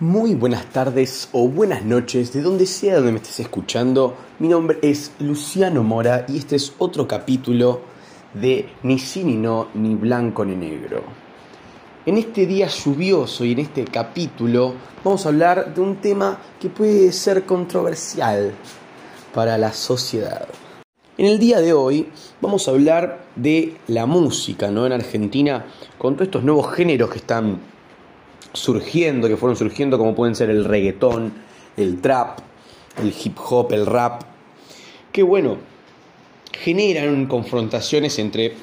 Muy buenas tardes o buenas noches, de donde sea donde me estés escuchando. Mi nombre es Luciano Mora y este es otro capítulo de Ni sí ni no, ni blanco ni negro. En este día lluvioso y en este capítulo vamos a hablar de un tema que puede ser controversial para la sociedad. En el día de hoy vamos a hablar de la música, ¿no? En Argentina, con todos estos nuevos géneros que están surgiendo, que fueron surgiendo, como pueden ser el reggaetón, el trap, el hip hop, el rap, que bueno, generan confrontaciones entre,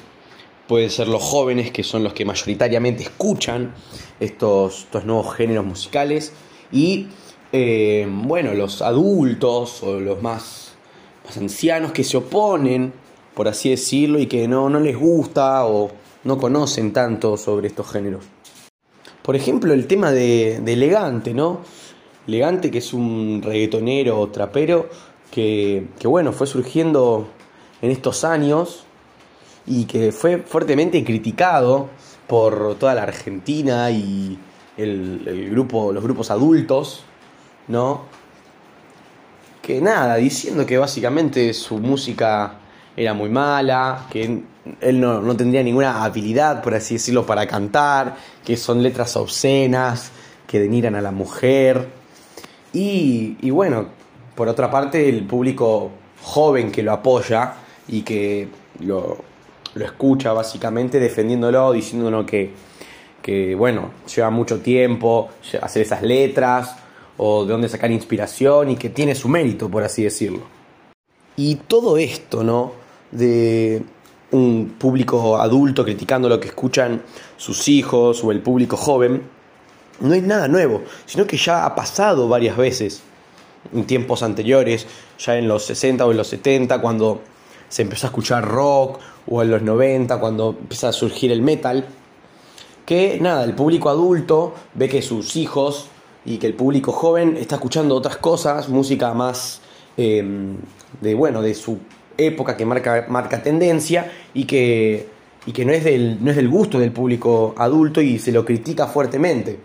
pueden ser los jóvenes, que son los que mayoritariamente escuchan estos, estos nuevos géneros musicales, y eh, bueno, los adultos o los más más ancianos que se oponen, por así decirlo, y que no, no les gusta o no conocen tanto sobre estos géneros. Por ejemplo, el tema de, Elegante, ¿no? Elegante, que es un reggaetonero trapero que, que, bueno, fue surgiendo en estos años y que fue fuertemente criticado por toda la Argentina y el grupo, los grupos adultos, ¿no? que nada, diciendo que básicamente su música era muy mala, que él no, tendría ninguna habilidad, por así decirlo, para cantar, que son letras obscenas, que denigran a la mujer. Y, y bueno, por otra parte, el público joven que lo apoya y que lo, lo escucha básicamente defendiéndolo, diciéndonos que, que, bueno, lleva mucho tiempo hacer esas letras, o de dónde sacar inspiración y que tiene su mérito, por así decirlo. Y todo esto, ¿no? De un público adulto criticando lo que escuchan sus hijos o el público joven, no es nada nuevo, sino que ya ha pasado varias veces en tiempos anteriores, ya en los 60 o en los 70, cuando se empezó a escuchar rock, o en los 90, cuando empieza a surgir el metal, que nada, el público adulto ve que sus hijos y que el público joven está escuchando otras cosas, música más em, de bueno, de su época que marca, marca tendencia y que, y que no, es del, no es del gusto del público adulto y se lo critica fuertemente.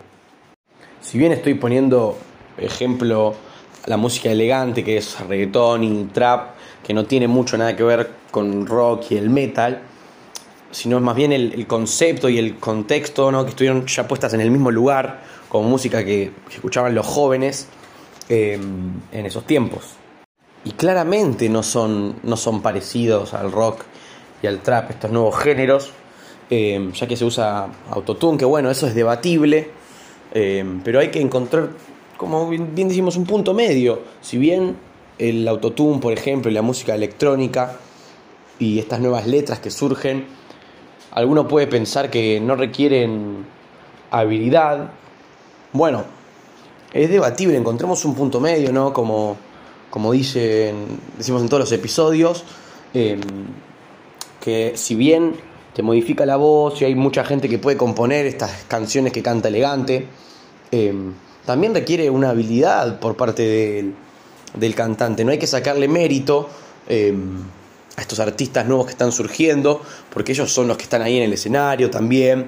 Si bien estoy poniendo ejemplo la música elegante que es reggaetón y trap, que no tiene mucho nada que ver con rock y el metal, sino más bien el, concepto y el contexto ¿no? que estuvieron ya puestas en el mismo lugar, como música que, escuchaban los jóvenes em, en esos tiempos. Y claramente no son, no son parecidos al rock y al trap, estos nuevos géneros, em, ya que se usa autotune, que bueno, eso es debatible, em, pero hay que encontrar, como bien, bien decimos, un punto medio. Si bien el autotune, por ejemplo, y la música electrónica y estas nuevas letras que surgen, alguno puede pensar que no requieren habilidad. Bueno, es debatible, encontremos un punto medio, ¿no? Como, como dicen, decimos en todos los episodios, em, que si bien te modifica la voz y hay mucha gente que puede componer estas canciones que canta elegante, em, también requiere una habilidad por parte del, del cantante, no hay que sacarle mérito. Em, a estos artistas nuevos que están surgiendo, porque ellos son los que están ahí en el escenario también.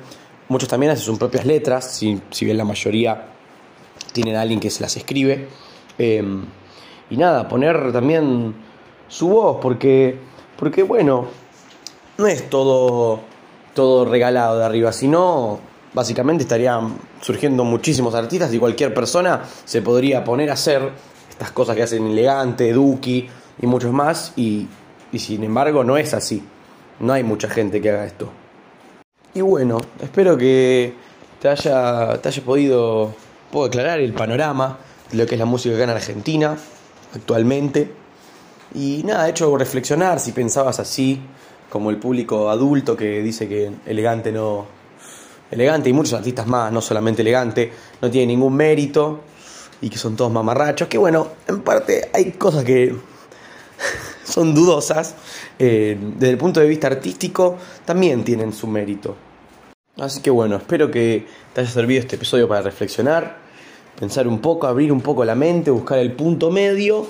Muchos también hacen sus propias letras, si, bien la mayoría tienen a alguien que se las escribe. Y nada, poner también su voz, porque, porque bueno, no es todo, todo regalado de arriba, sino básicamente estarían surgiendo muchísimos artistas y cualquier persona se podría poner a hacer estas cosas que hacen Elegante, Duki y muchos más y, y sin embargo no es así. No hay mucha gente que haga esto. Y bueno, espero que te haya, te haya podido aclarar el panorama de lo que es la música acá en Argentina actualmente. Y nada, he hecho reflexionar si pensabas así, como el público adulto que dice que elegante no. Elegante y muchos artistas más, no solamente elegante, no tiene ningún mérito y que son todos mamarrachos. Que bueno, en parte hay cosas que son dudosas, eh, desde el punto de vista artístico también tienen su mérito. Así que bueno, espero que te haya servido este episodio para reflexionar, pensar un poco, abrir un poco la mente, buscar el punto medio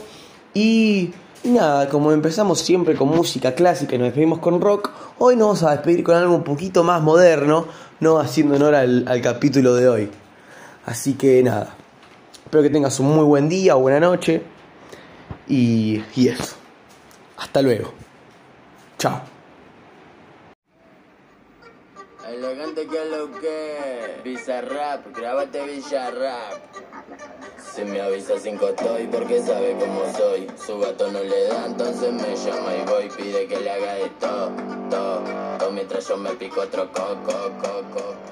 y, nada, como empezamos siempre con música clásica y nos despedimos con rock, hoy nos vamos a despedir con algo un poquito más moderno, no haciendo honor al, capítulo de hoy. Así que nada, Espero que tengas un muy buen día o buena noche. Y, y eso. Hasta luego. Chao. Elegante que lo que Bizarrap, grábate Villarrap Se me avisa sin costoy porque sabe cómo soy. Su gato no le da, entonces me llama y voy Pide que le haga de todo, todo, todo Mientras yo me pico otro coco, coco, coco